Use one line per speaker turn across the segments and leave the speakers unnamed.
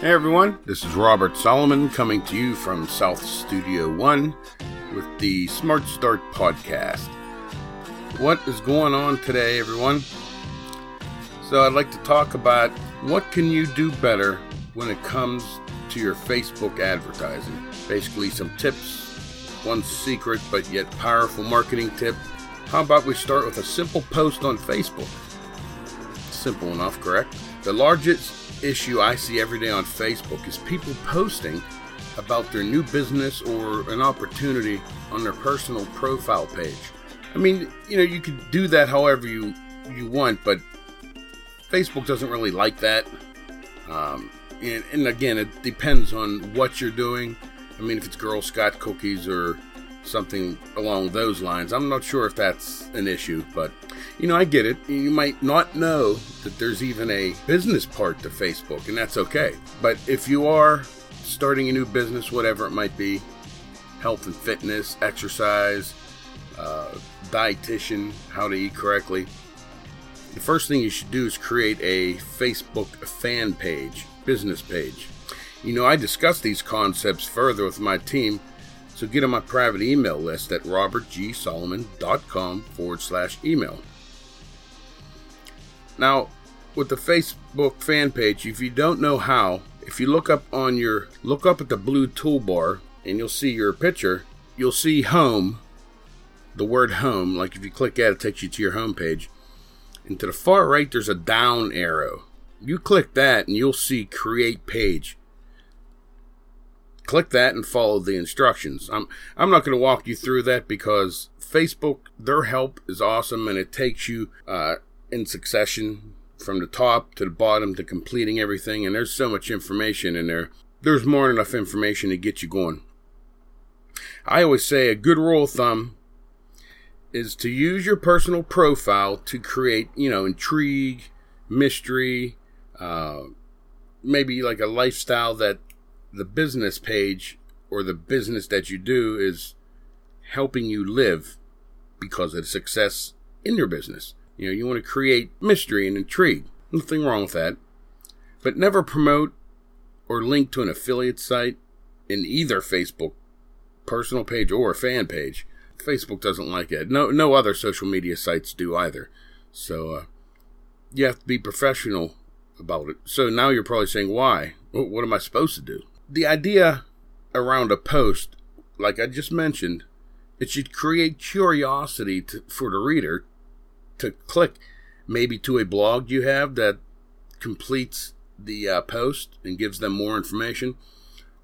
Hey everyone, this is Robert Solomon coming to you from South Studio One with the Smart Start Podcast. What is going on today, everyone? So, I'd like to talk about what can you do better when it comes to your Facebook advertising. Basically, some tips, one secret but yet powerful marketing tip. How about we start with a simple post on Facebook? Simple enough, correct? The largest issue I see every day on Facebook is people posting about their new business or an opportunity on their personal profile page. I mean, you know, you can do that however you you want, but Facebook doesn't really like that. Um, and, and again, it depends on what you're doing. I mean, if it's Girl Scout cookies or something along those lines. I'm not sure if that's an issue, but you know, I get it. You might not know that there's even a business part to Facebook, and that's okay. But if you are starting a new business, whatever it might be, health and fitness, exercise, uh, dietitian, how to eat correctly, the first thing you should do is create a Facebook fan page, business page. You know, I discuss these concepts further with my team so get on my private email list at robertgsolomon.com forward slash email. Now, with the Facebook fan page, if you don't know how, if you look up on your look up at the blue toolbar and you'll see your picture, you'll see home, the word home, like if you click that it takes you to your home page. And to the far right there's a down arrow. You click that and you'll see create page click that and follow the instructions. I'm I'm not going to walk you through that because Facebook their help is awesome and it takes you uh, in succession from the top to the bottom to completing everything and there's so much information in there. There's more than enough information to get you going. I always say a good rule of thumb is to use your personal profile to create, you know, intrigue, mystery, uh, maybe like a lifestyle that the business page or the business that you do is helping you live because of success in your business. You know, you want to create mystery and intrigue. Nothing wrong with that. But never promote or link to an affiliate site in either Facebook personal page or fan page. Facebook doesn't like it. No, no other social media sites do either. So, uh, you have to be professional about it. So now you're probably saying, why? What am I supposed to do? The idea around a post, like I just mentioned, it should create curiosity to, for the reader to click maybe to a blog you have that completes the uh, post and gives them more information,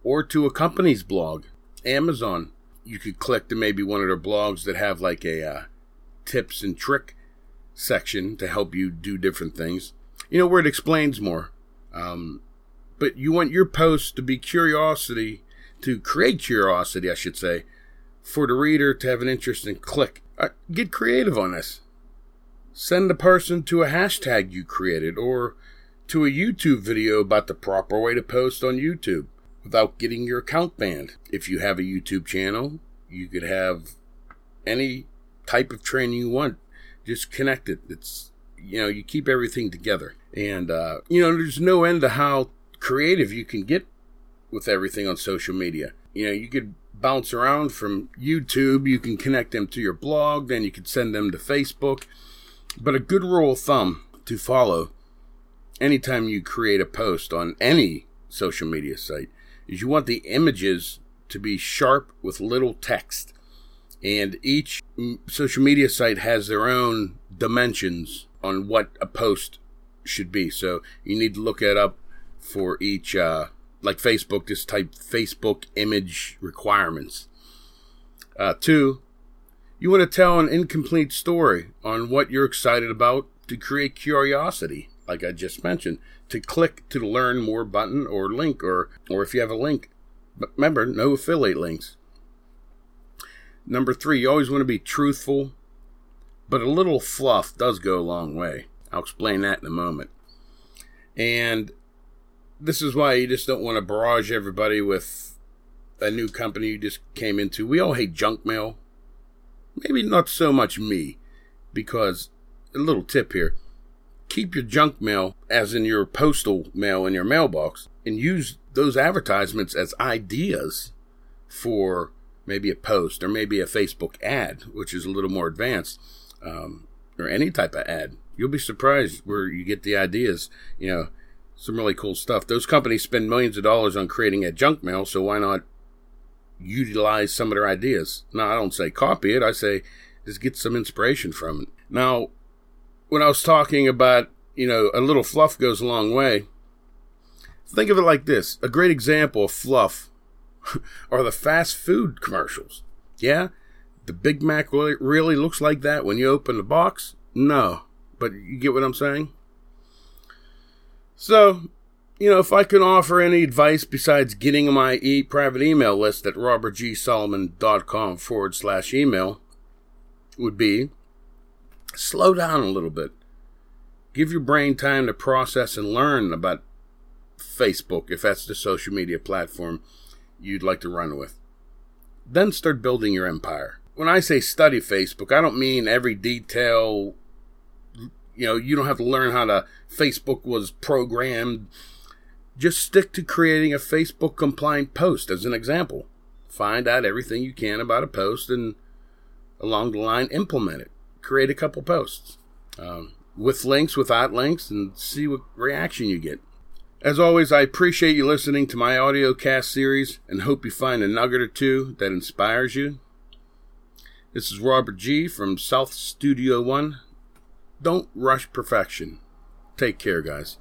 or to a company's blog. Amazon, you could click to maybe one of their blogs that have like a uh, tips and trick section to help you do different things. You know, where it explains more. Um, but you want your post to be curiosity, to create curiosity, I should say, for the reader to have an interest and click. Uh, get creative on this. Send the person to a hashtag you created or to a YouTube video about the proper way to post on YouTube without getting your account banned. If you have a YouTube channel, you could have any type of training you want. Just connect it. It's you know, you keep everything together. And uh, you know, there's no end to how creative you can get with everything on social media. You know, you could bounce around from YouTube, you can connect them to your blog, then you could send them to Facebook. But a good rule of thumb to follow anytime you create a post on any social media site is you want the images to be sharp with little text. And each social media site has their own dimensions on what a post should be. So you need to look it up for each, uh, like Facebook, just type Facebook image requirements. Uh, two, you want to tell an incomplete story on what you're excited about to create curiosity, like I just mentioned, to click to the learn more button or link, or, or if you have a link. But remember, no affiliate links. Number three, you always want to be truthful, but a little fluff does go a long way. I'll explain that in a moment. And this is why you just don't want to barrage everybody with a new company you just came into. We all hate junk mail. Maybe not so much me, because a little tip here keep your junk mail, as in your postal mail in your mailbox, and use those advertisements as ideas for maybe a post or maybe a Facebook ad, which is a little more advanced, um, or any type of ad. You'll be surprised where you get the ideas. You know, some really cool stuff. Those companies spend millions of dollars on creating a junk mail, so why not utilize some of their ideas? Now, I don't say copy it, I say just get some inspiration from it. Now, when I was talking about, you know, a little fluff goes a long way, think of it like this a great example of fluff are the fast food commercials. Yeah? The Big Mac really, really looks like that when you open the box? No. But you get what I'm saying? So, you know, if I can offer any advice besides getting my e- private email list at robertgsolomon.com forward slash email, would be slow down a little bit. Give your brain time to process and learn about Facebook, if that's the social media platform you'd like to run with. Then start building your empire. When I say study Facebook, I don't mean every detail. You know, you don't have to learn how to Facebook was programmed. Just stick to creating a Facebook compliant post as an example. Find out everything you can about a post and along the line implement it. Create a couple posts um, with links, without links, and see what reaction you get. As always, I appreciate you listening to my audio cast series and hope you find a nugget or two that inspires you. This is Robert G. from South Studio One. Don't rush perfection. Take care, guys.